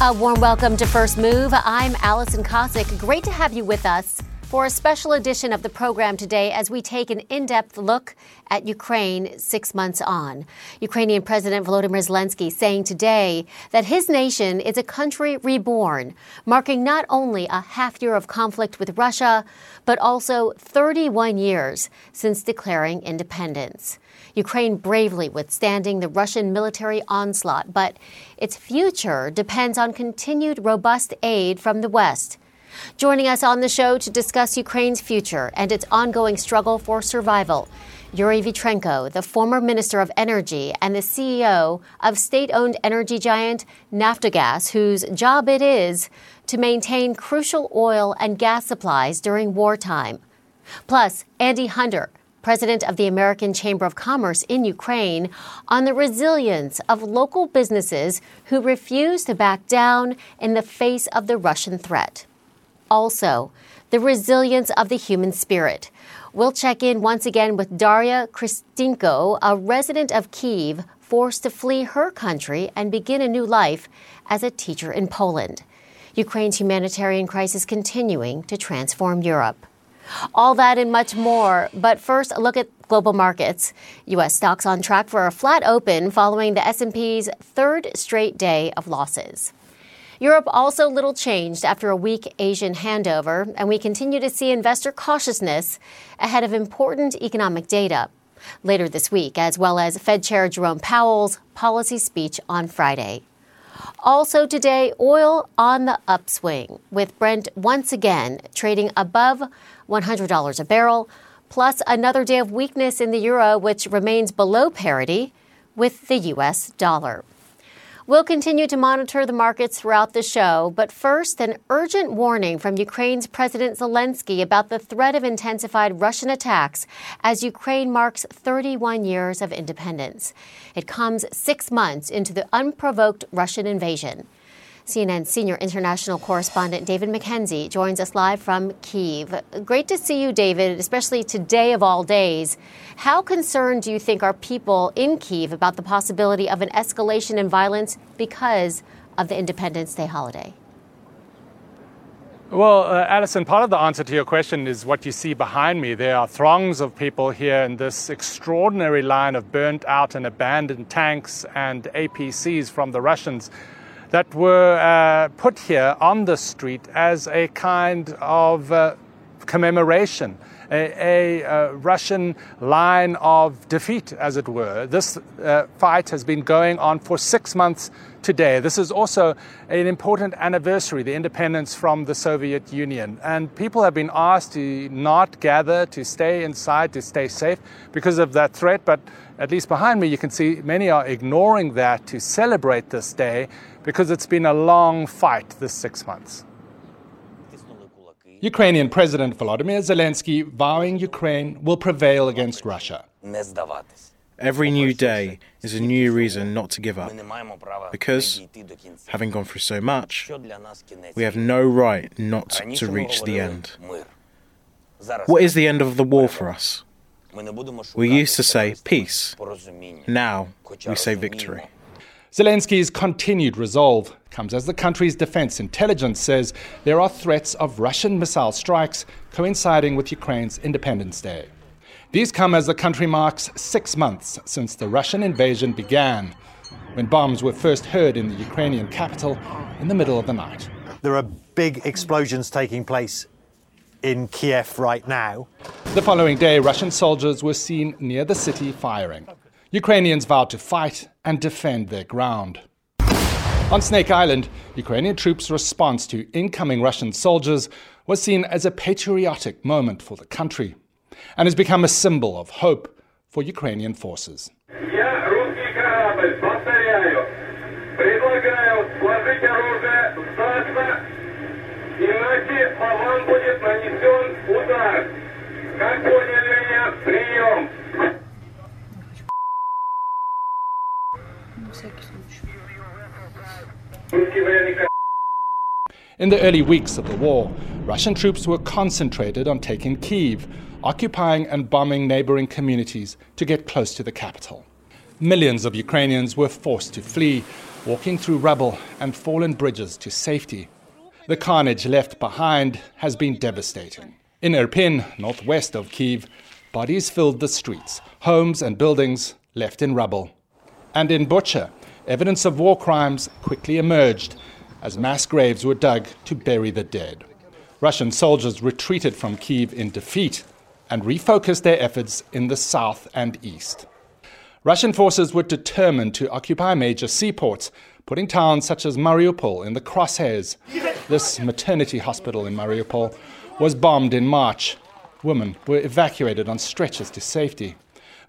A warm welcome to First Move. I'm Alison Kosik. Great to have you with us for a special edition of the program today as we take an in depth look at Ukraine six months on. Ukrainian President Volodymyr Zelensky saying today that his nation is a country reborn, marking not only a half year of conflict with Russia, but also 31 years since declaring independence. Ukraine bravely withstanding the Russian military onslaught, but its future depends on continued robust aid from the West. Joining us on the show to discuss Ukraine's future and its ongoing struggle for survival, Yuri Vitrenko, the former Minister of Energy and the CEO of state owned energy giant Naftogaz, whose job it is to maintain crucial oil and gas supplies during wartime. Plus, Andy Hunder, president of the American Chamber of Commerce in Ukraine, on the resilience of local businesses who refuse to back down in the face of the Russian threat also the resilience of the human spirit. We'll check in once again with Daria Kristinko, a resident of Kiev, forced to flee her country and begin a new life as a teacher in Poland. Ukraine's humanitarian crisis continuing to transform Europe. All that and much more. But first, a look at global markets. U.S. stocks on track for a flat open following the S&P's third straight day of losses. Europe also little changed after a weak Asian handover, and we continue to see investor cautiousness ahead of important economic data later this week, as well as Fed Chair Jerome Powell's policy speech on Friday. Also today, oil on the upswing, with Brent once again trading above $100 a barrel, plus another day of weakness in the euro, which remains below parity with the U.S. dollar. We'll continue to monitor the markets throughout the show, but first, an urgent warning from Ukraine's President Zelensky about the threat of intensified Russian attacks as Ukraine marks 31 years of independence. It comes six months into the unprovoked Russian invasion. CNN senior international correspondent David McKenzie joins us live from Kiev. Great to see you, David, especially today of all days. How concerned do you think are people in Kiev about the possibility of an escalation in violence because of the Independence Day holiday? Well, uh, Alison, part of the answer to your question is what you see behind me. There are throngs of people here in this extraordinary line of burnt out and abandoned tanks and APCs from the Russians that were uh, put here on the street as a kind of uh, commemoration, a, a, a, Russian line of defeat, as it were. This uh, fight has been going on for six months today. This is also an important anniversary, the independence from the Soviet Union. And people have been asked to not gather, to stay inside, to stay safe because of that threat. But at least behind me, you can see many are ignoring that to celebrate this day because it's been a long fight this six months. Ukrainian President Volodymyr Zelensky vowing Ukraine will prevail against Russia. Every new day is a new reason not to give up. Because, having gone through so much, we have no right not to reach the end. What is the end of the war for us? We used to say peace. Now we say victory. Zelensky's continued resolve comes as the country's defense intelligence says there are threats of Russian missile strikes coinciding with Ukraine's Independence Day. These come as the country marks six months since the Russian invasion began, when bombs were first heard in the Ukrainian capital in the middle of the night. There are big explosions taking place in Kiev right now. The following day, Russian soldiers were seen near the city firing. Ukrainians vowed to fight and defend their ground. On Snake Island, Ukrainian troops' response to incoming Russian soldiers was seen as a patriotic moment for the country and has become a symbol of hope for Ukrainian forces. Как поняли меня? Прием! In the early weeks of the war, Russian troops were concentrated on taking Kiev, occupying and bombing neighboring communities to get close to the capital. Millions of Ukrainians were forced to flee, walking through rubble and fallen bridges to safety. the carnage left behind has been devastating. In Irpin, northwest of Kiev, bodies filled the streets, homes and buildings left in rubble. And in Bucha, evidence of war crimes quickly emerged as mass graves were dug to bury the dead. Russian soldiers retreated from Kiev in defeat and refocused their efforts in the south and east. Russian forces were determined to occupy major seaports, putting towns such as Mariupol in the crosshairs. This maternity hospital in Mariupol was bombed in March. Women were evacuated on stretchers to safety.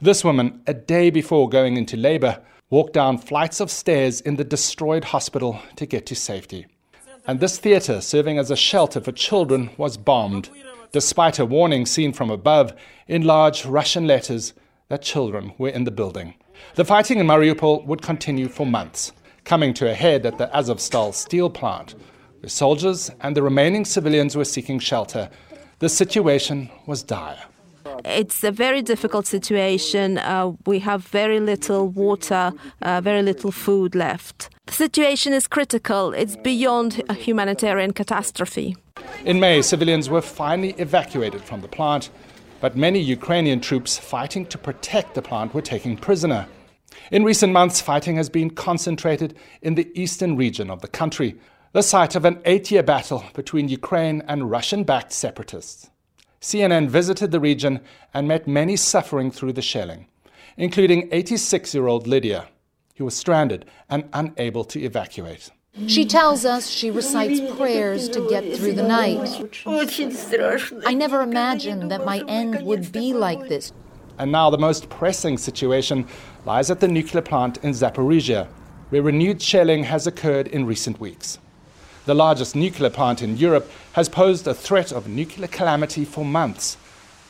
This woman, a day before going into labor, walked down flights of stairs in the destroyed hospital to get to safety. And this theater, serving as a shelter for children, was bombed, despite a warning seen from above in large Russian letters that children were in the building. The fighting in Mariupol would continue for months, coming to a head at the Azovstal steel plant, where soldiers and the remaining civilians were seeking shelter. The situation was dire. It's a very difficult situation. Uh, we have very little water, uh, very little food left. The situation is critical. It's beyond a humanitarian catastrophe. In May, civilians were finally evacuated from the plant but many Ukrainian troops fighting to protect the plant were taken prisoner. In recent months, fighting has been concentrated in the eastern region of the country, the site of an eight year battle between Ukraine and Russian backed separatists. CNN visited the region and met many suffering through the shelling, including 86 year old Lydia, who was stranded and unable to evacuate. She tells us she recites prayers to get through the night. I never imagined that my end would be like this. And now the most pressing situation lies at the nuclear plant in Zaporizhia, where renewed shelling has occurred in recent weeks. The largest nuclear plant in Europe has posed a threat of nuclear calamity for months.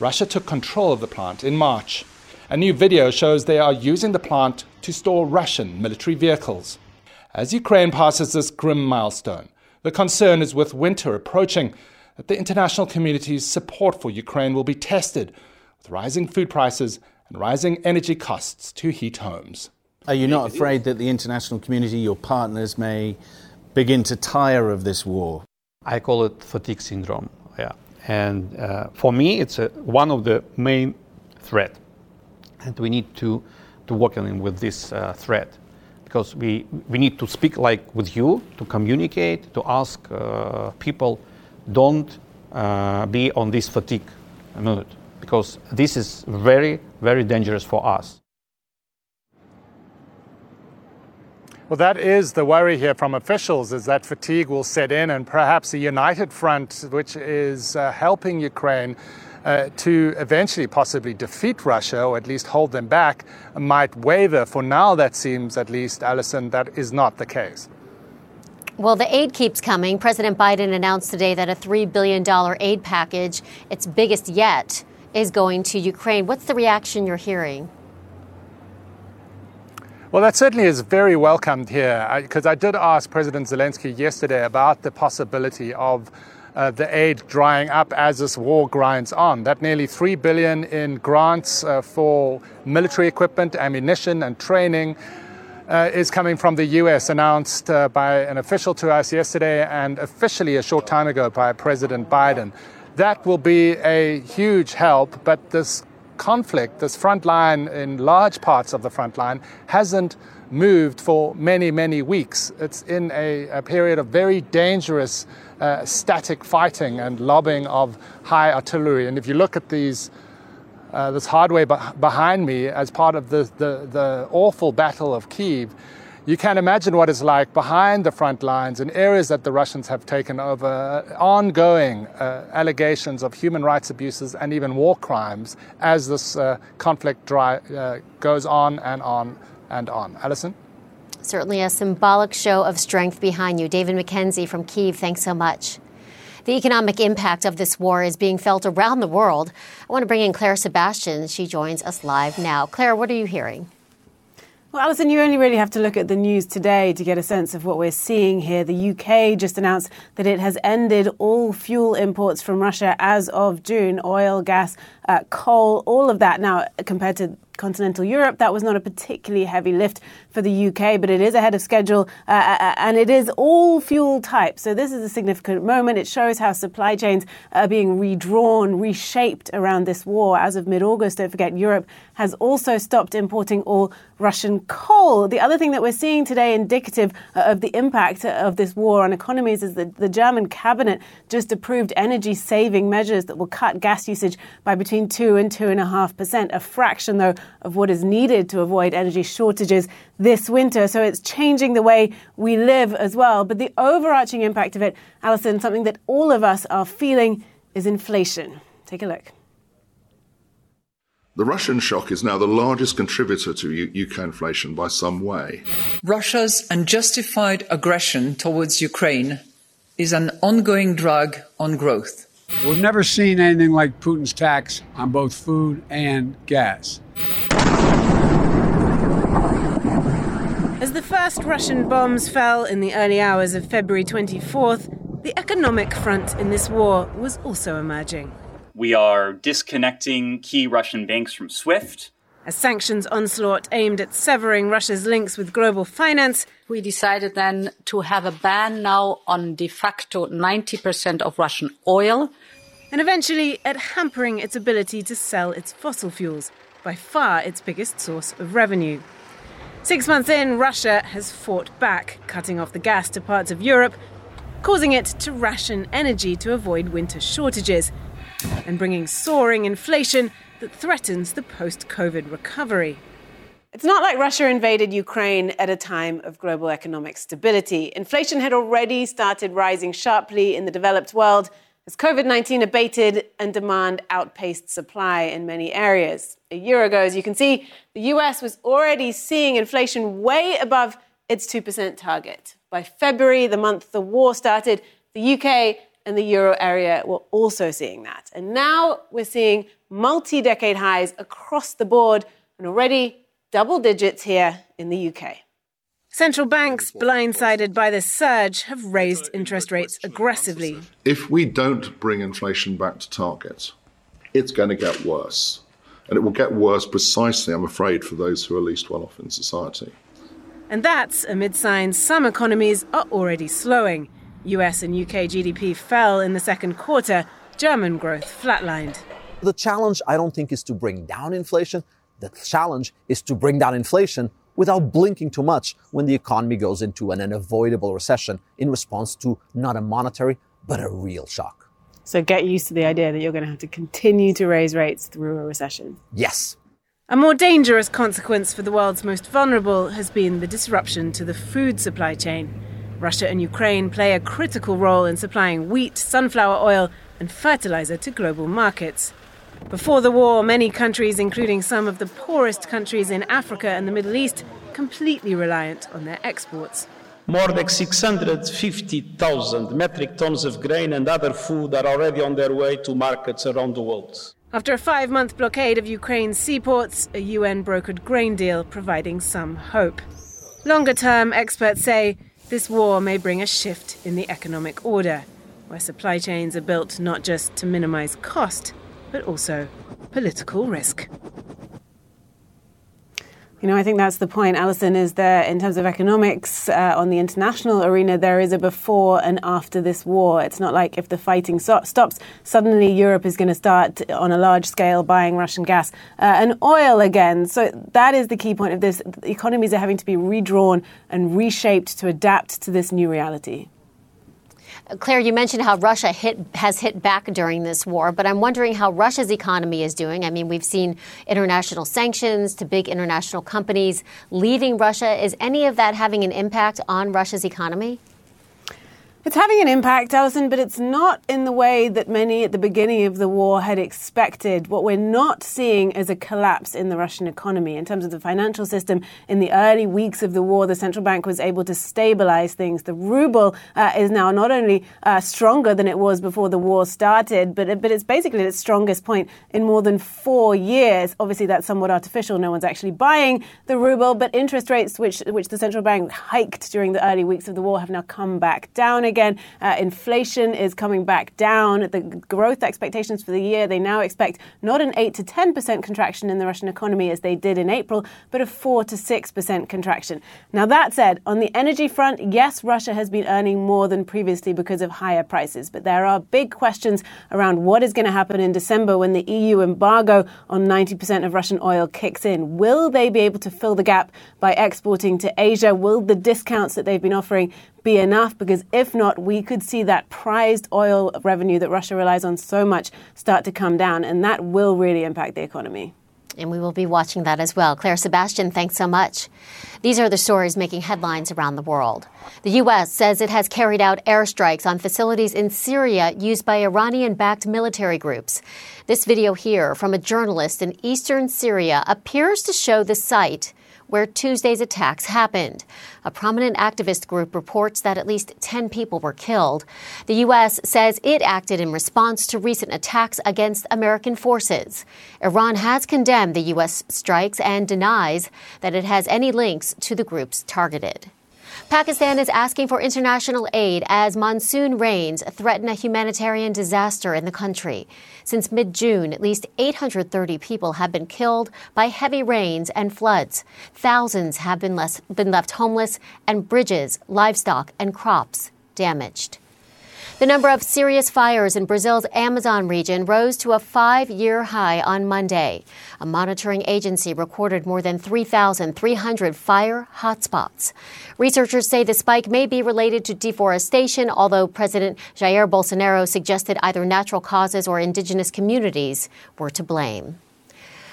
Russia took control of the plant in March. A new video shows they are using the plant to store Russian military vehicles. As Ukraine passes this grim milestone, the concern is with winter approaching that the international community's support for Ukraine will be tested with rising food prices and rising energy costs to heat homes. Are you not afraid that the international community, your partners, may begin to tire of this war? I call it fatigue syndrome. Yeah, and uh, for me, it's a, one of the main threat, and we need to to work on with this uh, threat because we, we need to speak like with you, to communicate, to ask uh, people, don't uh, be on this fatigue mode, because this is very, very dangerous for us. Well, that is the worry here from officials, is that fatigue will set in and perhaps a united front, which is uh, helping Ukraine, uh, to eventually possibly defeat Russia or at least hold them back might waver. For now, that seems, at least, Alison, that is not the case. Well, the aid keeps coming. President Biden announced today that a $3 billion aid package, its biggest yet, is going to Ukraine. What's the reaction you're hearing? Well, that certainly is very welcomed here because I, I, did ask President Zelensky yesterday about the possibility of uh, the aid drying up as this war grinds on. That nearly three billion in grants uh, for military equipment, ammunition, and training. Uh, is coming from the US, announced uh, by an official to us yesterday and officially a short time ago by President Biden. That will be a huge help, but this conflict, this front line in large parts of the front line, hasn't moved for many, many weeks. It's in a, a period of very dangerous uh, static fighting and lobbing of high artillery. And if you look at these, uh, this hardware behind me as part of the, the, the awful Battle of Kiev, you can imagine what it's like behind the front lines in areas that the Russians have taken over, uh, ongoing uh, allegations of human rights abuses and even war crimes as this uh, conflict dry, uh, goes on and on and on. Alison? Certainly a symbolic show of strength behind you. David McKenzie from Kiev, thanks so much. The economic impact of this war is being felt around the world. I want to bring in Claire Sebastian. She joins us live now. Claire, what are you hearing? Well, Alison, you only really have to look at the news today to get a sense of what we're seeing here. The UK just announced that it has ended all fuel imports from Russia as of June oil, gas, uh, coal, all of that. Now, compared to continental Europe. That was not a particularly heavy lift for the UK, but it is ahead of schedule uh, uh, uh, and it is all fuel types. So this is a significant moment. It shows how supply chains are being redrawn, reshaped around this war. As of mid August, don't forget, Europe has also stopped importing all Russian coal. The other thing that we're seeing today, indicative uh, of the impact of this war on economies, is that the German cabinet just approved energy saving measures that will cut gas usage by between 2 and 2.5%, a fraction, though, of what is needed to avoid energy shortages this winter. So it's changing the way we live as well. But the overarching impact of it, Alison, something that all of us are feeling is inflation. Take a look. The Russian shock is now the largest contributor to U- UK inflation by some way. Russia's unjustified aggression towards Ukraine is an ongoing drag on growth. We've never seen anything like Putin's tax on both food and gas. As the first Russian bombs fell in the early hours of February 24th, the economic front in this war was also emerging. We are disconnecting key Russian banks from SWIFT. A sanctions onslaught aimed at severing Russia's links with global finance. We decided then to have a ban now on de facto 90% of Russian oil. And eventually at hampering its ability to sell its fossil fuels, by far its biggest source of revenue. Six months in, Russia has fought back, cutting off the gas to parts of Europe, causing it to ration energy to avoid winter shortages and bringing soaring inflation that threatens the post COVID recovery. It's not like Russia invaded Ukraine at a time of global economic stability. Inflation had already started rising sharply in the developed world as COVID 19 abated and demand outpaced supply in many areas. A year ago, as you can see, the US was already seeing inflation way above its 2% target. By February, the month the war started, the UK and the euro area were also seeing that. And now we're seeing multi decade highs across the board and already double digits here in the UK. Central banks, blindsided by this surge, have raised interest rates aggressively. If we don't bring inflation back to target, it's going to get worse. And it will get worse precisely, I'm afraid, for those who are least well off in society. And that's amid signs some economies are already slowing. US and UK GDP fell in the second quarter, German growth flatlined. The challenge, I don't think, is to bring down inflation. The challenge is to bring down inflation without blinking too much when the economy goes into an unavoidable recession in response to not a monetary, but a real shock. So get used to the idea that you're going to have to continue to raise rates through a recession. Yes. A more dangerous consequence for the world's most vulnerable has been the disruption to the food supply chain. Russia and Ukraine play a critical role in supplying wheat, sunflower oil, and fertilizer to global markets. Before the war, many countries, including some of the poorest countries in Africa and the Middle East, completely reliant on their exports. More than 650,000 metric tons of grain and other food are already on their way to markets around the world. After a five month blockade of Ukraine's seaports, a UN brokered grain deal providing some hope. Longer term, experts say this war may bring a shift in the economic order, where supply chains are built not just to minimize cost, but also political risk. You know, I think that's the point, Alison, is that in terms of economics uh, on the international arena, there is a before and after this war. It's not like if the fighting so- stops, suddenly Europe is going to start on a large scale buying Russian gas uh, and oil again. So that is the key point of this. Economies are having to be redrawn and reshaped to adapt to this new reality. Claire, you mentioned how Russia hit, has hit back during this war, but I'm wondering how Russia's economy is doing. I mean, we've seen international sanctions to big international companies leaving Russia. Is any of that having an impact on Russia's economy? It's having an impact, Alison, but it's not in the way that many at the beginning of the war had expected. What we're not seeing is a collapse in the Russian economy. In terms of the financial system, in the early weeks of the war, the central bank was able to stabilize things. The ruble uh, is now not only uh, stronger than it was before the war started, but, but it's basically at its strongest point in more than four years. Obviously, that's somewhat artificial. No one's actually buying the ruble, but interest rates, which, which the central bank hiked during the early weeks of the war, have now come back down again. Uh, inflation is coming back down. The growth expectations for the year, they now expect not an 8 to 10% contraction in the Russian economy as they did in April, but a 4 to 6% contraction. Now, that said, on the energy front, yes, Russia has been earning more than previously because of higher prices, but there are big questions around what is going to happen in December when the EU embargo on 90% of Russian oil kicks in. Will they be able to fill the gap by exporting to Asia? Will the discounts that they've been offering be enough? Because if not, we could see that prized oil revenue that Russia relies on so much start to come down, and that will really impact the economy. And we will be watching that as well. Claire Sebastian, thanks so much. These are the stories making headlines around the world. The U.S. says it has carried out airstrikes on facilities in Syria used by Iranian backed military groups. This video here from a journalist in eastern Syria appears to show the site where Tuesday's attacks happened. A prominent activist group reports that at least 10 people were killed. The U.S. says it acted in response to recent attacks against American forces. Iran has condemned the U.S. strikes and denies that it has any links to the groups targeted. Pakistan is asking for international aid as monsoon rains threaten a humanitarian disaster in the country. Since mid June, at least 830 people have been killed by heavy rains and floods. Thousands have been, less, been left homeless, and bridges, livestock, and crops damaged. The number of serious fires in Brazil's Amazon region rose to a five year high on Monday. A monitoring agency recorded more than 3,300 fire hotspots. Researchers say the spike may be related to deforestation, although President Jair Bolsonaro suggested either natural causes or indigenous communities were to blame.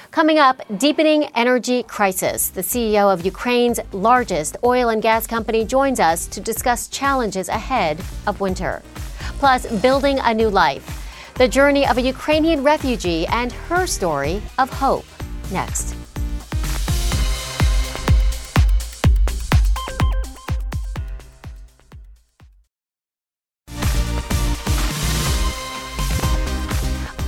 Coming up, deepening energy crisis. The CEO of Ukraine's largest oil and gas company joins us to discuss challenges ahead of winter plus building a new life. The journey of a Ukrainian refugee and her story of hope. Next.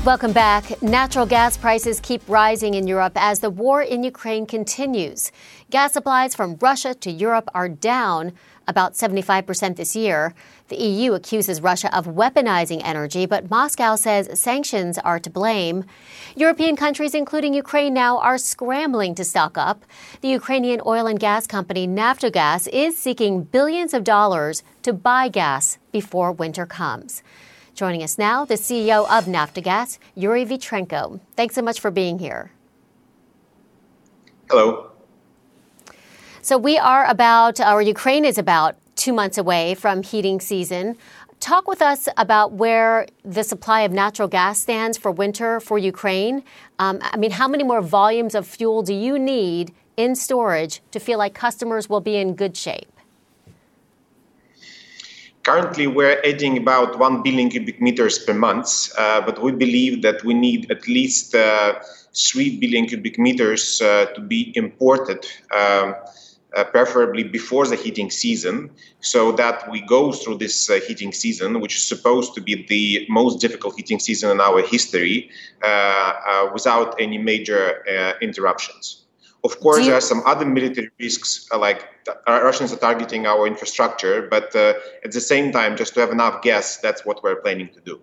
Welcome back. Natural gas prices keep rising in Europe as the war in Ukraine continues. Gas supplies from Russia to Europe are down about 75% this year. The EU accuses Russia of weaponizing energy, but Moscow says sanctions are to blame. European countries, including Ukraine now, are scrambling to stock up. The Ukrainian oil and gas company Naftogaz is seeking billions of dollars to buy gas before winter comes. Joining us now, the CEO of Naftogaz, Yuri Vitrenko. Thanks so much for being here. Hello. So we are about, or Ukraine is about two months away from heating season. Talk with us about where the supply of natural gas stands for winter for Ukraine. Um, I mean, how many more volumes of fuel do you need in storage to feel like customers will be in good shape? Currently, we're adding about 1 billion cubic meters per month, uh, but we believe that we need at least uh, 3 billion cubic meters uh, to be imported. Um, uh, preferably before the heating season, so that we go through this uh, heating season, which is supposed to be the most difficult heating season in our history, uh, uh without any major uh, interruptions. Of course, you- there are some other military risks, like Russians are targeting our infrastructure, but at the same time, just to have enough gas, that's what we're planning to do.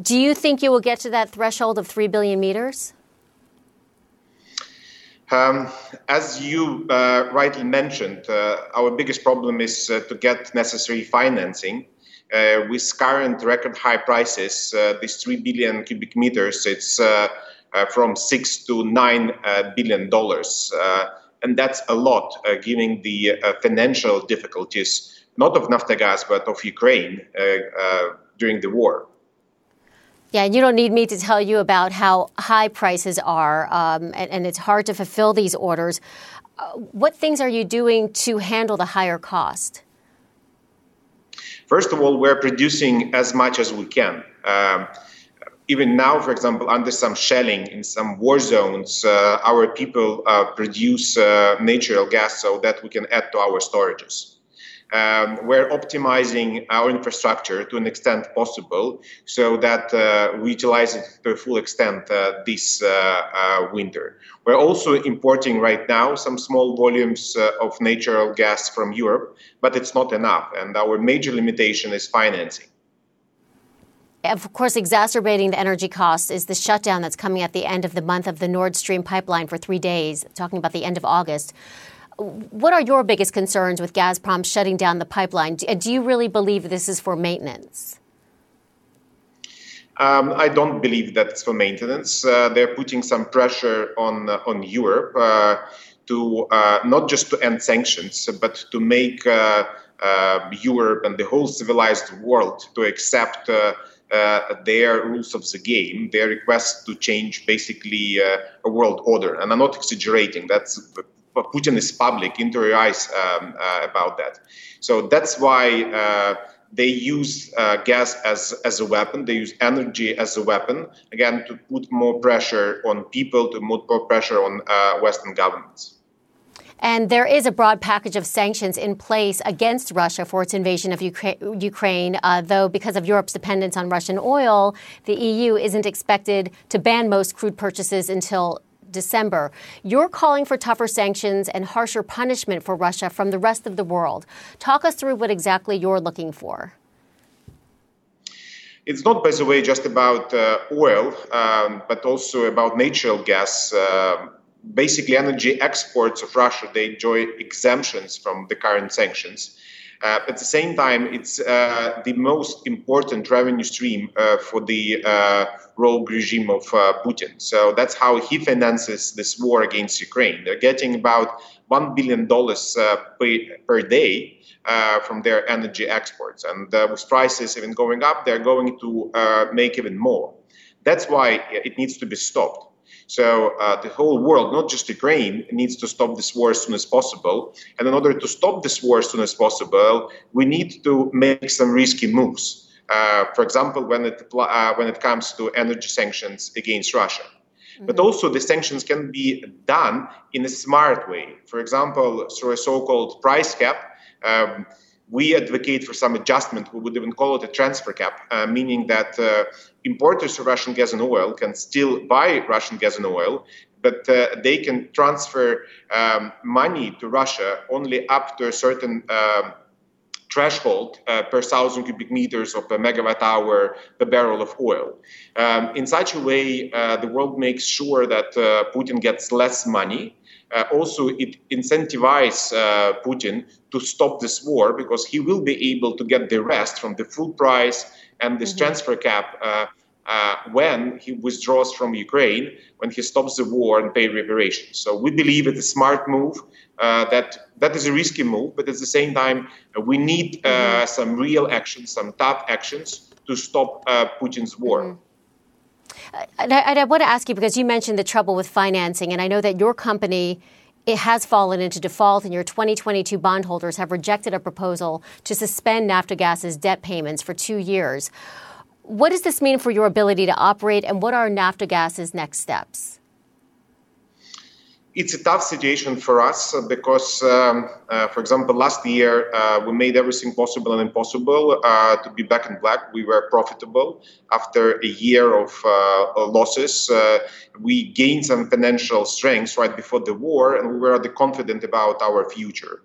Do you think you will get to that threshold of 3 billion meters? Um, as you uh, rightly mentioned, uh, our biggest problem is uh, to get necessary financing. Uh, with current record high prices, uh, this 3 billion cubic meters, it's uh, from 6 to 9 billion dollars. and that's a lot, given the financial difficulties, not of Naftogaz, but of Ukraine during the war. Yeah, and you don't need me to tell you about how high prices are, um, and, and, it's hard to fulfill these orders. Uh, what things are you doing to handle the higher cost? First of all, we're producing as much as we can. Um, even now, for example, under some shelling in some war zones, uh, our people uh, produce uh, natural gas so that we can add to our storages. Um, we're optimizing our infrastructure to an extent possible so that uh, we utilize it to a full extent uh, this uh, uh winter. We're also importing right now some small volumes uh, of natural gas from Europe, but it's not enough. And our major limitation is financing. Of course, exacerbating the energy costs is the shutdown that's coming at the end of the month of the Nord Stream pipeline for three days, talking about the end of August. What are your biggest concerns with Gazprom shutting down the pipeline? Do you really believe this is for maintenance? Um, I don't believe that it's for maintenance. Uh, they're putting some pressure on uh, on Europe uh, to uh, not just to end sanctions, but to make uh, uh, Europe and the whole civilized world to accept. their rules of the game, their request to change basically a world order. And I'm not exaggerating. That's Putin is public into your eyes um, uh, about that. So that's why uh, they use uh, gas as, as a weapon. They use energy as a weapon, again, to put more pressure on people, to put more pressure on uh, Western governments. And there is a broad package of sanctions in place against Russia for its invasion of Ukra- Ukraine, uh, though because of Europe's dependence on Russian oil, the EU isn't expected to ban most crude purchases until December. You're calling for tougher sanctions and harsher punishment for Russia from the rest of the world. Talk us through what exactly you're looking for. It's not, by the way, just about uh, oil, um, but also about natural gas. Uh, basically, energy exports of Russia they enjoy exemptions from the current sanctions. Uh, at the same time, it's uh, the most important revenue stream uh, for the uh, rogue regime of uh, Putin. So that's how he finances this war against Ukraine. They're getting about $1 billion uh, per, per day from their energy exports. And with prices even going up, they're going to make even more. That's why it needs to be stopped. So uh, the whole world, not just Ukraine, needs to stop this war as soon as possible. And in order to stop this war as soon as possible, we need to make some risky moves. Uh, for example, when it uh, when it comes to energy sanctions against Russia. Mm-hmm. But also, the sanctions can be done in a smart way. For example, through a so-called price cap. Um, we advocate for some adjustment. We would even call it a transfer cap, uh, meaning that uh, importers of Russian gas and oil can still buy Russian gas and oil, but uh, they can transfer um, money to Russia only up to a certain um, threshold uh, per thousand cubic meters of a megawatt hour per barrel of oil. Um, in such a way, uh, the world makes sure that uh, Putin gets less money uh, also it incentivizes uh, Putin to stop this war because he will be able to get the rest from the full price and this mm-hmm. transfer cap uh, uh, when he withdraws from Ukraine, when he stops the war and pay reparations. So we believe it's a smart move. Uh, that that is a risky move, but at the same time, uh, we need mm-hmm. some real actions, some tough actions to stop Putin's war. Mm-hmm. Uh, and I, I want to ask you because you mentioned the trouble with financing, and I know that your company it has fallen into default, and your 2022 bondholders have rejected a proposal to suspend Naftogaz's debt payments for two years. What does this mean for your ability to operate, and what are Naftogaz's next steps? It's a tough situation for us because, um, uh, for example, last year uh, we made everything possible and impossible uh, to be back in black. We were profitable after a year of uh, losses. Uh, we gained some financial strength right before the war, and we were confident about our future.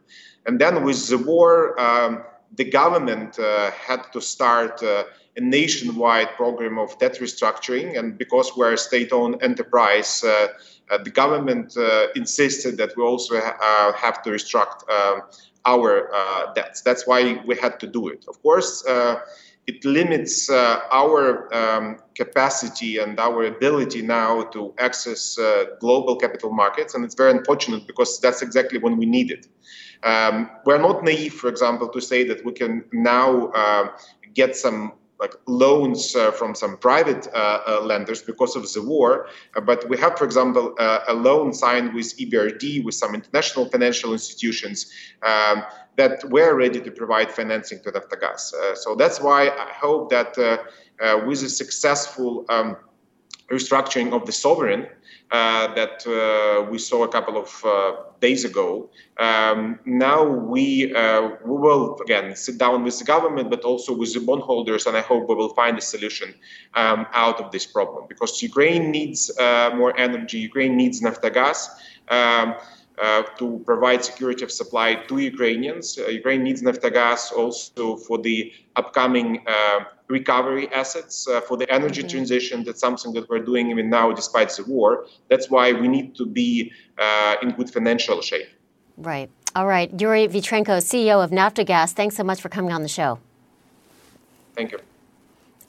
And then with the war, um, the government uh, had to start a nationwide program of debt restructuring, and because we're a state-owned enterprise uh, the government uh, insisted that we also ha- uh, have to restructure um, our debts. That's why we had to do it. Of course, it limits uh, our um, capacity and our ability now to access uh, global capital markets, and it's very unfortunate because that's exactly when we need it. Um, we're not naive, for example, to say that we can now uh, get some like loans uh, from some private uh, uh, lenders because of the war. but we have, for example, a loan signed with EBRD, with some international financial institutions um, that were ready to provide financing to Naftogaz. so that's why I hope that with a successful um, restructuring of the sovereign, uh, that uh, we saw a couple of uh, days ago. Um, now we uh, we will again sit down with the government, but also with the bondholders, and I hope we will find a solution um, out of this problem because Ukraine needs uh, more energy. Ukraine needs Naftogaz. Um, uh, to provide security of supply to Ukrainians. Uh, Ukraine needs Naftogaz also for the upcoming uh, recovery assets uh, for the energy mm-hmm. transition. That's something that we're doing even now, despite the war. That's why we need to be uh, in good financial shape. Right. All right. Yuri Vitrenko, CEO of Naftogaz, thanks so much for coming on the show. Thank you.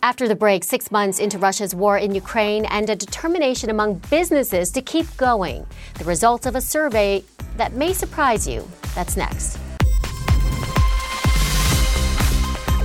After the break, six months into Russia's war in Ukraine and a determination among businesses to keep going. The results of a survey that may surprise you. That's next.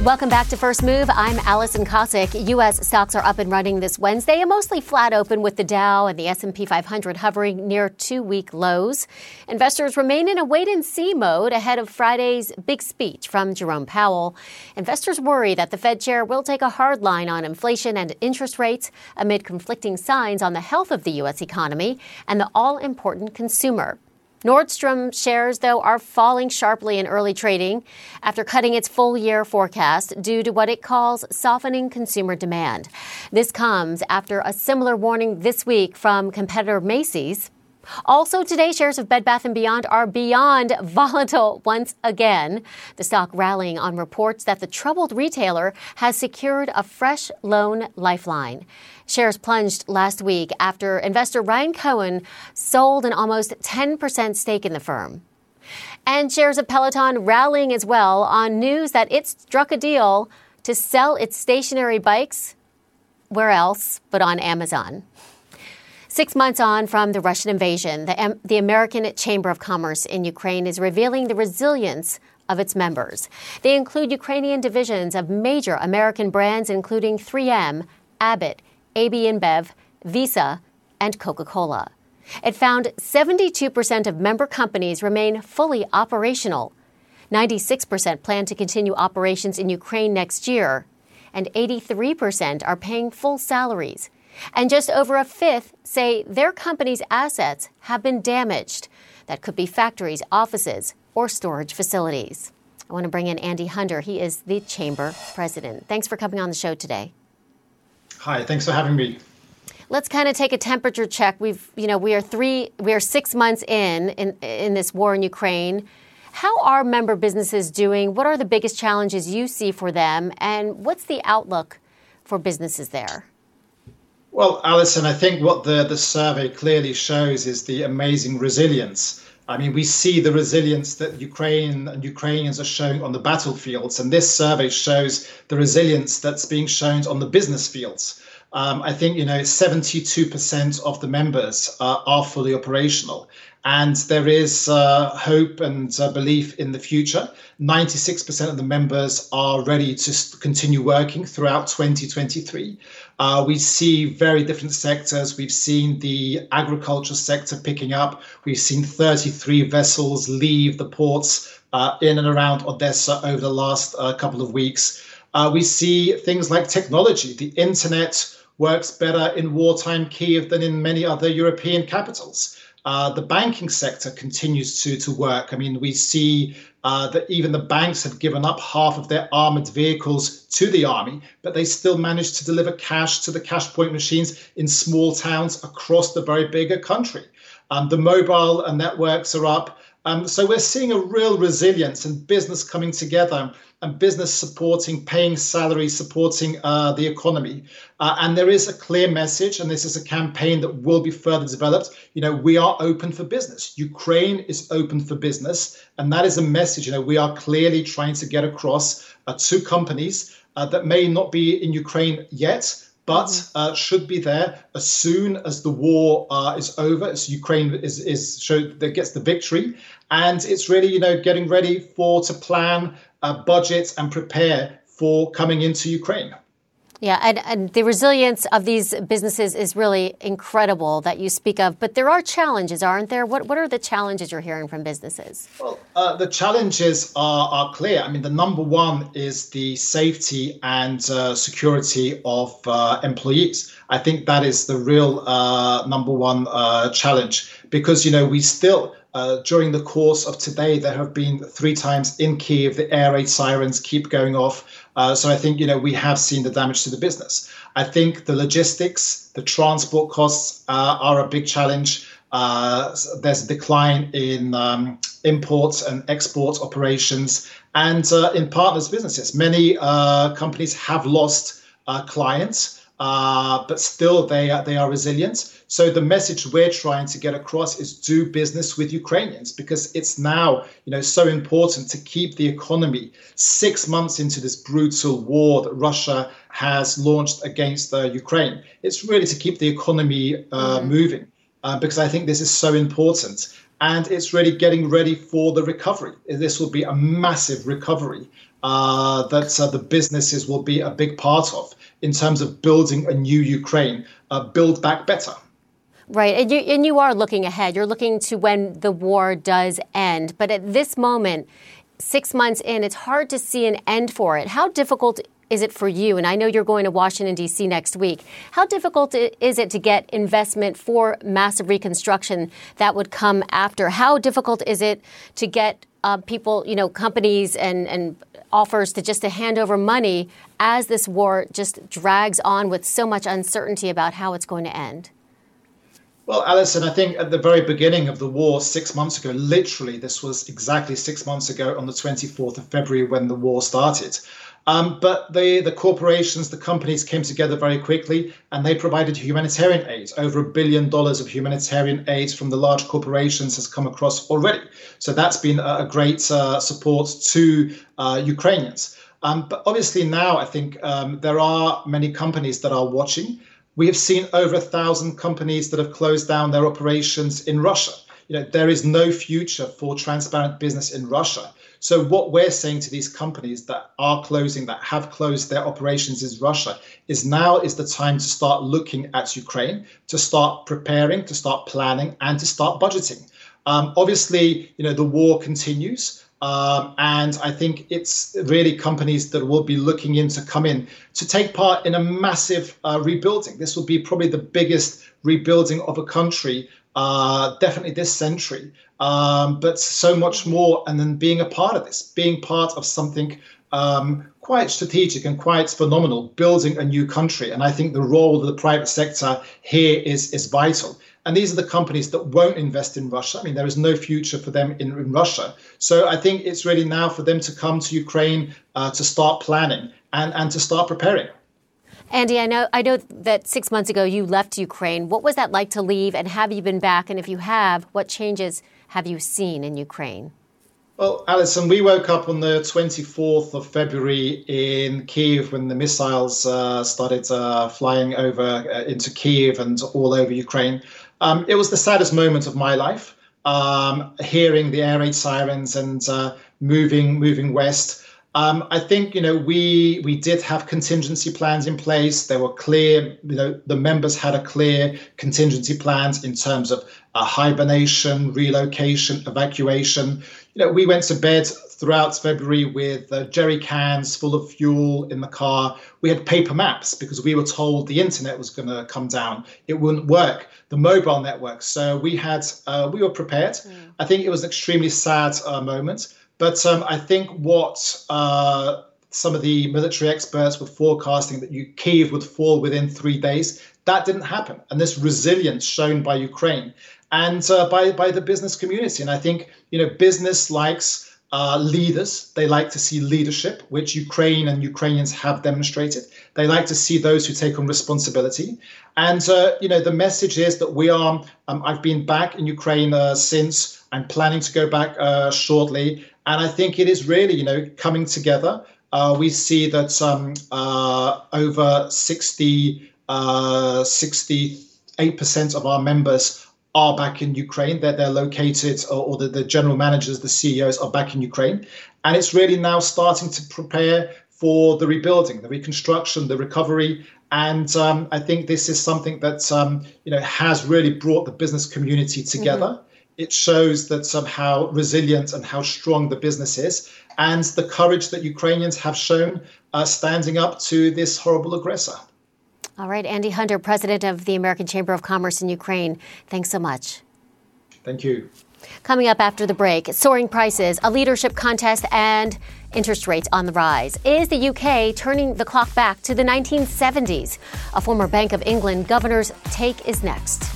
Welcome back to First Move. I'm Alison Kosik. U.S. stocks are up and running this Wednesday, and mostly flat open with the Dow and the S&P 500 hovering near two-week lows. Investors remain in a wait-and-see mode ahead of Friday's big speech from Jerome Powell. Investors worry that the Fed chair will take a hard line on inflation and interest rates amid conflicting signs on the health of the U.S. economy and the all-important consumer. Nordstrom shares, though, are falling sharply in early trading after cutting its full year forecast due to what it calls softening consumer demand. This comes after a similar warning this week from competitor Macy's. Also today, shares of Bed Bath & Beyond are beyond volatile once again. The stock rallying on reports that the troubled retailer has secured a fresh loan lifeline. Shares plunged last week after investor Ryan Cohen sold an almost 10% stake in the firm. And shares of Peloton rallying as well on news that it struck a deal to sell its stationary bikes where else but on Amazon. Six months on from the Russian invasion, the, the American Chamber of Commerce in Ukraine is revealing the resilience of its members. They include Ukrainian divisions of major American brands, including 3M, Abbott, AB InBev, Visa, and Coca-Cola. It found 72% of member companies remain fully operational. 96% plan to continue operations in Ukraine next year, and 83% are paying full salaries. And just over a fifth say their company's assets have been damaged. That could be factories, offices, or storage facilities. I want to bring in Andy Hunder. He is the chamber president. Thanks for coming on the show today. Hi, thanks for having me. Let's kind of take a temperature check. We've, you know, we are three, we are six months in in, in this war in Ukraine. How are member businesses doing? What are the biggest challenges you see for them, and what's the outlook for businesses there? Well, Alison, I think what the, the survey clearly shows is the amazing resilience. I mean, we see the resilience that Ukraine and Ukrainians are showing on the battlefields, and this survey shows the resilience that's being shown on the business fields. Um, I think you know 72% of the members uh, are fully operational, and there is uh, hope and uh, belief in the future. 96% of the members are ready to continue working throughout 2023. Uh, we see very different sectors. We've seen the agriculture sector picking up. We've seen 33 vessels leave the ports uh, in and around Odessa over the last uh, couple of weeks. Uh, we see things like technology. The internet works better in wartime Kiev than in many other European capitals. Uh, the banking sector continues to, to work. I mean, we see uh, that even the banks have given up half of their armored vehicles to the army, but they still manage to deliver cash to the cash point machines in small towns across the very bigger country. Um, the mobile networks are up. Um, so we're seeing a real resilience and business coming together and business supporting, paying salaries, supporting uh, the economy. Uh, and there is a clear message, and this is a campaign that will be further developed. You know, we are open for business. Ukraine is open for business, and that is a message. You know, we are clearly trying to get across uh, to companies uh, that may not be in Ukraine yet but mm-hmm. uh, should be there as soon as the war uh, is over, as Ukraine is is showed that gets the victory, and it's really you know getting ready for to plan uh, budget and prepare for coming into Ukraine. Yeah, and, and the resilience of these businesses is really incredible that you speak of. But there are challenges, aren't there? What, what are the challenges you're hearing from businesses? Well, uh, the challenges are, are clear. I mean, the number one is the safety and uh, security of uh, employees. I think that is the real uh, number one uh, challenge because, you know, we still uh, during the course of today, there have been three times in Kiev the air raid sirens keep going off. Uh, so I think you know we have seen the damage to the business. I think the logistics, the transport costs uh, are a big challenge. Uh, there's a decline in um, imports and export operations, and uh, in partners businesses. Many companies have lost clients uh, but still they are, they are resilient. So the message we're trying to get across is do business with Ukrainians because it's now you know so important to keep the economy six months into this brutal war that Russia has launched against uh, Ukraine. It's really to keep the economy uh, mm. moving uh, because I think this is so important. And it's really getting ready for the recovery. This will be a massive recovery uh, that uh, the businesses will be a big part of in terms of building a new Ukraine, uh, build back better. Right, and you, and you are looking ahead. You're looking to when the war does end. But at this moment, six months in, it's hard to see an end for it. How difficult is it for you? And I know you're going to Washington, D.C. next week. How difficult is it to get investment for massive reconstruction that would come after? How difficult is it to get uh, people, you know, companies and, and offers to just to hand over money as this war just drags on with so much uncertainty about how it's going to end? Well, Alison, I think at the very beginning of the war, six months ago, literally, this was exactly six months ago on the 24th of February when the war started. Um, but the, the corporations, the companies came together very quickly and they provided humanitarian aid. Over a billion dollars of humanitarian aid from the large corporations has come across already. So that's been a, great uh, support to uh, Ukrainians. Um, but obviously, now I think um, there are many companies that are watching. We have seen over a thousand companies that have closed down their operations in Russia. You know, there is no future for transparent business in Russia. So what we're saying to these companies that are closing, that have closed their operations in Russia, is now is the time to start looking at Ukraine, to start preparing, to start planning, and to start budgeting. Um, obviously, you know the war continues. Um, and I think it's really companies that will be looking in to come in to take part in a massive uh, rebuilding. This will be probably the biggest rebuilding of a country uh, definitely this century, um, but so much more. And then being a part of this, being part of something um, quite strategic and quite phenomenal, building a new country. And I think the role of the private sector here is is vital. And these are the companies that won't invest in Russia. I mean, there is no future for them in, in Russia. So I think it's really now for them to come to Ukraine uh, to start planning and, and to start preparing. Andy, I know I know that six months ago you left Ukraine. What was that like to leave, and have you been back? And if you have, what changes have you seen in Ukraine? Well, Alison, we woke up on the 24th of February in Kiev when the missiles uh, started uh, flying over uh, into Kiev and all over Ukraine. Um, it was the saddest moment of my life, um, hearing the air raid sirens and uh, moving moving west. Um, I think you know we we did have contingency plans in place. They were clear. You know the members had a clear contingency plans in terms of uh, hibernation, relocation, evacuation. You know we went to bed throughout February with uh, jerry cans full of fuel in the car. We had paper maps because we were told the internet was going to come down. It wouldn't work. The mobile network. So we had uh, we were prepared. Mm. I think it was an extremely sad uh, moment. But um, I think what uh, some of the military experts were forecasting that you, Kiev would fall within three days, that didn't happen. And this resilience shown by Ukraine and uh, by by the business community. And I think you know business likes. Uh, leaders. They like to see leadership, which Ukraine and Ukrainians have demonstrated. They like to see those who take on responsibility. And, uh, you know, the message is that we are, um, I've been back in Ukraine uh, since, I'm planning to go back uh, shortly. And I think it is really, you know, coming together. Uh, we see that um, uh, over 60, uh, 68% of our members are back in Ukraine. They're, they're located, or, or the, the general managers, the CEOs are back in Ukraine. And it's really now starting to prepare for the rebuilding, the reconstruction, the recovery. And um, I think this is something that um, you know has really brought the business community together. Mm-hmm. It shows that somehow resilient and how strong the business is, and the courage that Ukrainians have shown uh, standing up to this horrible aggressor. All right, Andy Hunder, president of the American Chamber of Commerce in Ukraine. Thanks so much. Thank you. Coming up after the break, soaring prices, a leadership contest, and interest rates on the rise. Is the UK turning the clock back to the 1970s? A former Bank of England governor's take is next.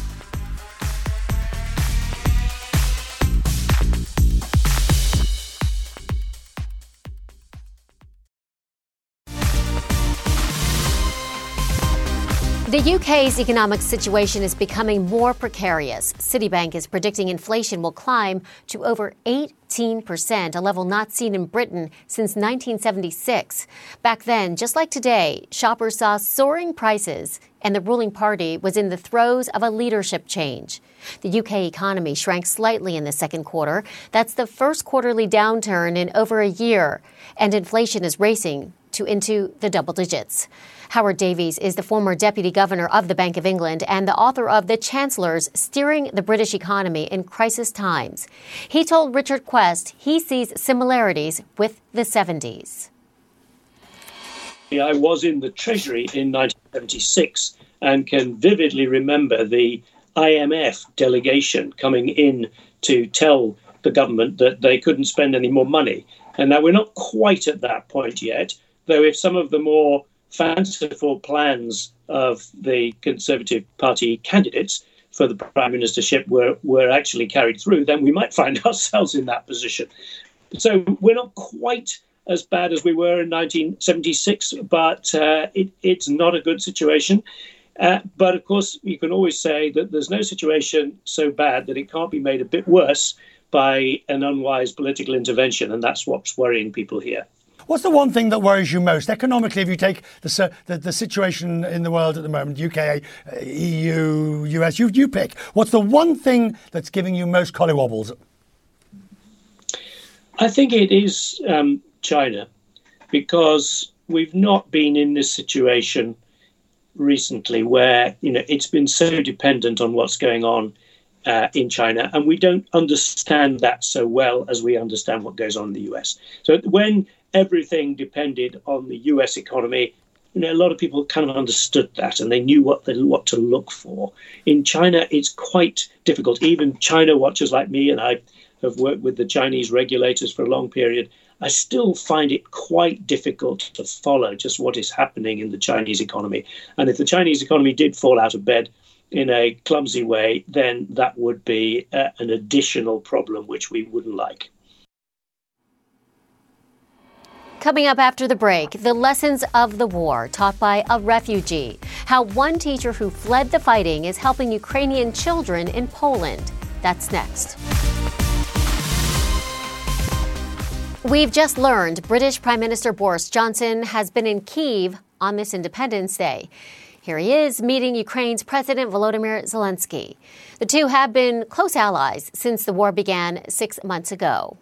The UK's economic situation is becoming more precarious. Citibank is predicting inflation will climb to over 18%, a level not seen in Britain since 1976. Back then, just like today, shoppers saw soaring prices, and the ruling party was in the throes of a leadership change. The UK economy shrank slightly in the second quarter. That's the first quarterly downturn in over a year, and inflation is racing to into the double digits. Howard Davies is the former deputy governor of the Bank of England and the author of The Chancellors Steering the British Economy in Crisis Times. He told Richard Quest he sees similarities with the 70s. I was in the Treasury in 1976 and can vividly remember the IMF delegation coming in to tell the government that they couldn't spend any more money. And now we're not quite at that point yet, though, if some of the more fanciful plans of the Conservative Party candidates for the prime ministership were, were actually carried through, then we might find ourselves in that position. So we're not quite as bad as we were in 1976, but uh, it, it's not a good situation. Uh, but of course, you can always say that there's no situation so bad that it can't be made a bit worse by an unwise political intervention, and that's what's worrying people here. What's the one thing that worries you most economically? If you take the the, the situation in the world at the moment, UK, EU, US, you you pick. What's the one thing that's giving you most collywobbles? I think it is um, China, because we've not been in this situation recently where you know it's been so dependent on what's going on uh, in China, and we don't understand that so well as we understand what goes on in the US. So when everything depended on the US economy. You know, a lot of people kind of understood that and they knew what they, what to look for. In China, it's quite difficult. Even China watchers like me, and I have worked with the Chinese regulators for a long period, I still find it quite difficult to follow just what is happening in the Chinese economy. And if the Chinese economy did fall out of bed in a clumsy way, then that would be uh, an additional problem which we wouldn't like. Coming up after the break, the lessons of the war taught by a refugee. How one teacher who fled the fighting is helping Ukrainian children in Poland. That's next. We've just learned British Prime Minister Boris Johnson has been in Kiev on this Independence Day. Here he is meeting Ukraine's President Volodymyr Zelensky. The two have been close allies since the war began six months ago.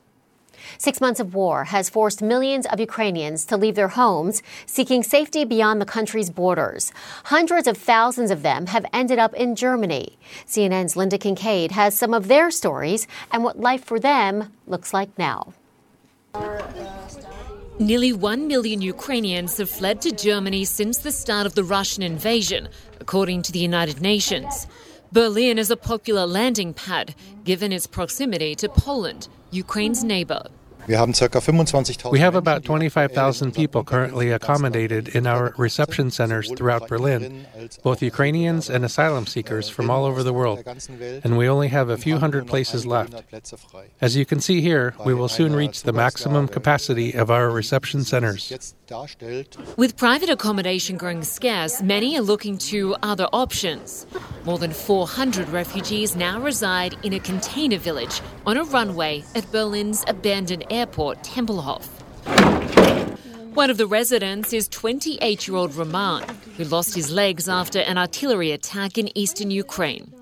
Six months of war has forced millions of Ukrainians to leave their homes, seeking safety beyond the country's borders. Hundreds of thousands of them have ended up in Germany. CNN's Lynda Kinkade has some of their stories and what life for them looks like now. Nearly 1 million Ukrainians have fled to Germany since the start of the Russian invasion, according to the United Nations. Berlin is a popular landing pad, given its proximity to Poland, Ukraine's neighbor. We have about 25,000 people currently accommodated in our reception centers throughout Berlin, both Ukrainians and asylum seekers from all over the world, and we only have a few hundred places left. As you can see here, we will soon reach the maximum capacity of our reception centers. With private accommodation growing scarce, many are looking to other options. More than 400 refugees now reside in a container village on a runway at Berlin's abandoned airport, Tempelhof. One of the residents is 28 year old Roman, who lost his legs after an artillery attack in eastern Ukraine.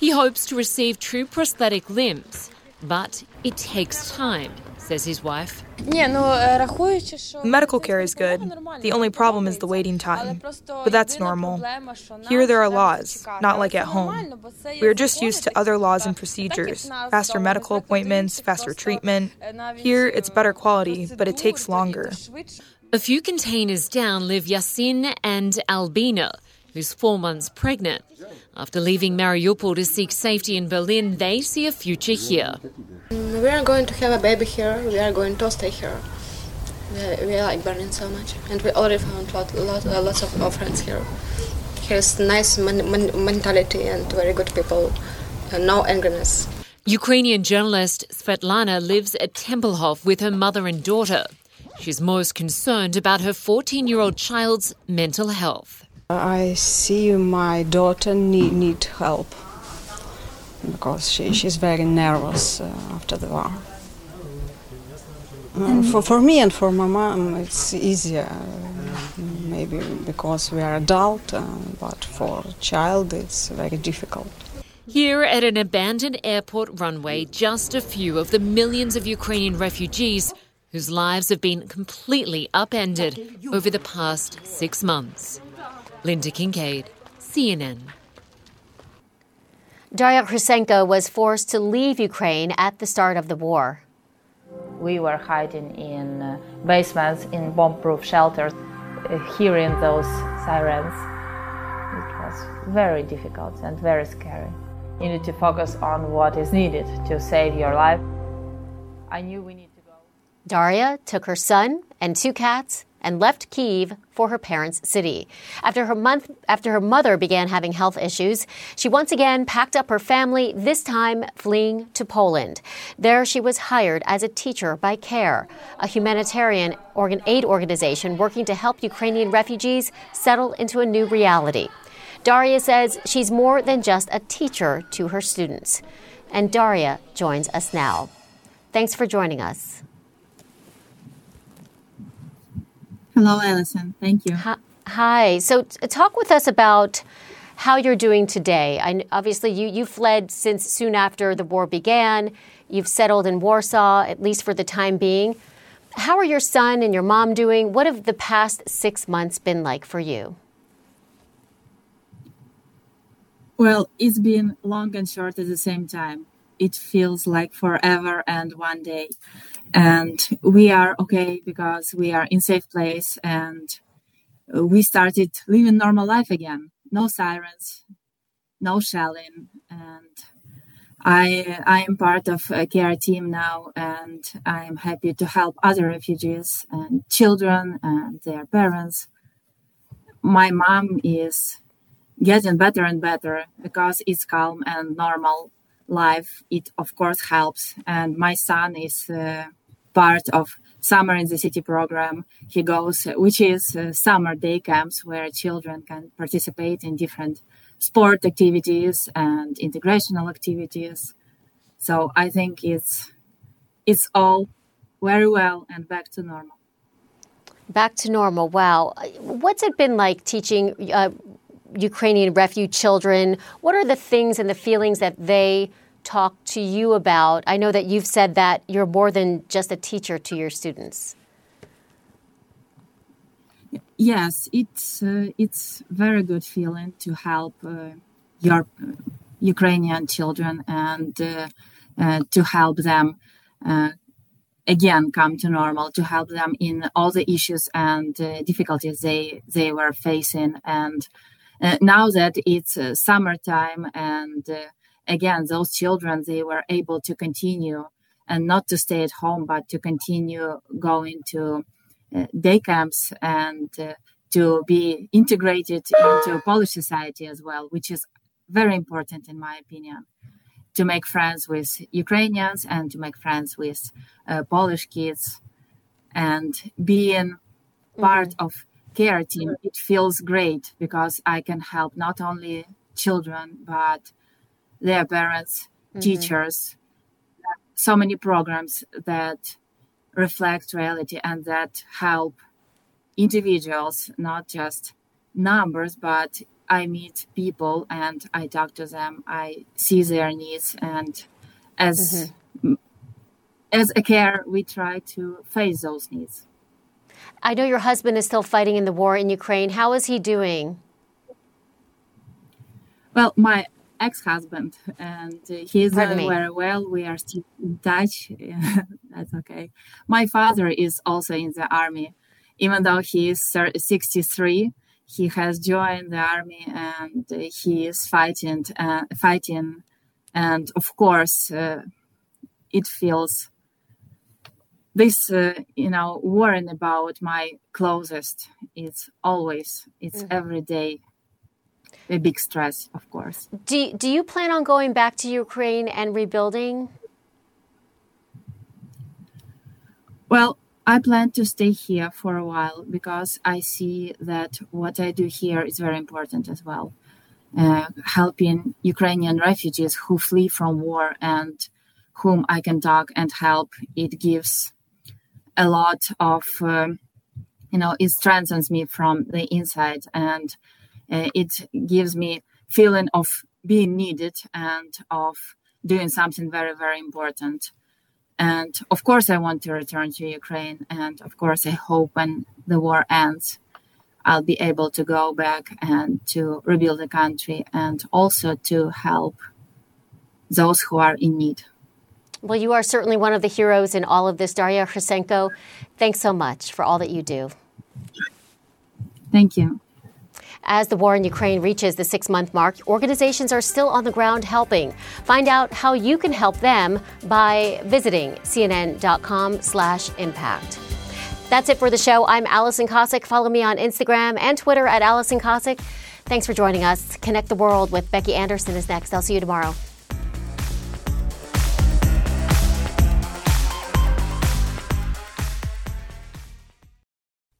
He hopes to receive true prosthetic limbs, but it takes time says his wife. Medical care is good. The only problem is the waiting time. But that's normal. Here there are laws, not like at home. We are just used to other laws and procedures faster medical appointments, faster treatment. Here it's better quality, but it takes longer. A few containers down live Yasin and Albina, who's four months pregnant. After leaving Mariupol to seek safety in Berlin, they see a future here. We are going to have a baby here. We are going to stay here. We, we like Berlin so much, and we already found lot, lot, uh, lots of our friends here. Here's nice man, man, mentality and very good people, uh, no angriness. Ukrainian journalist Svetlana lives at Tempelhof with her mother and daughter. She's most concerned about her 14 year old child's mental health. I see my daughter need, need help because she, she's very nervous uh, after the war. Uh, for, for me and for my mom, it's easier, maybe because we are adult, uh, but for a child, it's very difficult. Here at an abandoned airport runway, just a few of the millions of Ukrainian refugees whose lives have been completely upended over the past six months. Lynda Kinkade, CNN. Daria Krysenko was forced to leave Ukraine at the start of the war. We were hiding in uh, basements in bomb proof shelters, uh, hearing those sirens. It was very difficult and very scary. You need to focus on what is needed to save your life. I knew we need to go. Daria took her son and two cats and left Kiev for her parents' city. After her month after her mother began having health issues, she once again packed up her family, this time fleeing to Poland. There she was hired as a teacher by CARE, a humanitarian organ aid organization working to help Ukrainian refugees settle into a new reality. Daria says she's more than just a teacher to her students. And Daria joins us now. Thanks for joining us. Hello, Alison. Thank you. Hi. So, t- talk with us about how you're doing today. I, obviously, you, you fled since soon after the war began. You've settled in Warsaw, at least for the time being. How are your son and your mom doing? What have the past six months been like for you? Well, it's been long and short at the same time. It feels like forever and one day. And we are okay because we are in safe place and we started living normal life again. No sirens no shelling. And i i am part of a care team now and i am happy to help other refugees and children and their parents. My mom is getting better and better because it's calm and normal life it of course helps. And my son is uh, part of summer in the city program. He goes which is uh, summer day camps where children can participate in different sport activities and integrational activities. So i think it's it's all very well and back to normal. Back to normal. Wow what's it been like teaching uh, ukrainian refugee children what are the things and the feelings that they talk to you about? I know that you've said that you're more than just a teacher to your students. Yes, it's uh, it's very good feeling to help uh, your uh, Ukrainian children and uh, uh, to help them again come to normal, to help them in all the issues and difficulties they they were facing. And now that it's summertime and again those children they were able to continue and not to stay at home but to continue going to uh, day camps and uh, to be integrated into polish society as well which is very important in my opinion to make friends with ukrainians and to make friends with uh, polish kids and being mm-hmm. part of care team it feels great because i can help not only children but their parents, mm-hmm. teachers, so many programs that reflect reality and that help individuals, not just numbers, but I meet people and I talk to them. I see their needs, and as mm-hmm. as a care, we try to face those needs. I know your husband is still fighting in the war in Ukraine. How is he doing? Well, my ex-husband, and he's doing very well. We are still in touch. That's okay. My father is also in the army, even though he is 63. He has joined the army and he is fighting, uh, fighting, and of course, uh, it feels this uh, you know worrying about my closest it's always it's mm-hmm. every day a big stress of course. Do, do you plan on going back to ukraine and rebuilding? Well i plan to stay here for a while because i see that what i do here is very important as well. Uh, helping ukrainian refugees who flee from war and whom i can talk and help it gives a lot of um, you know it strengthens me from the inside and uh, it gives me feeling of being needed and of doing something very very important. And of course i want to return to ukraine and of course i hope when the war ends i'll be able to go back and to rebuild the country and also to help those who are in need well, you are certainly one of the heroes in all of this, Daria Hrysenko. Thanks so much for all that you do. Thank you. As the war in Ukraine reaches the six month mark, organizations are still on the ground helping. Find out how you can help them by visiting cnn.com slash impact. That's it for the show. I'm Alison Kosik. Follow me on Instagram and Twitter at Alison Kosik. Thanks for joining us. Connect the World with Becky Anderson is next. I'll see you tomorrow.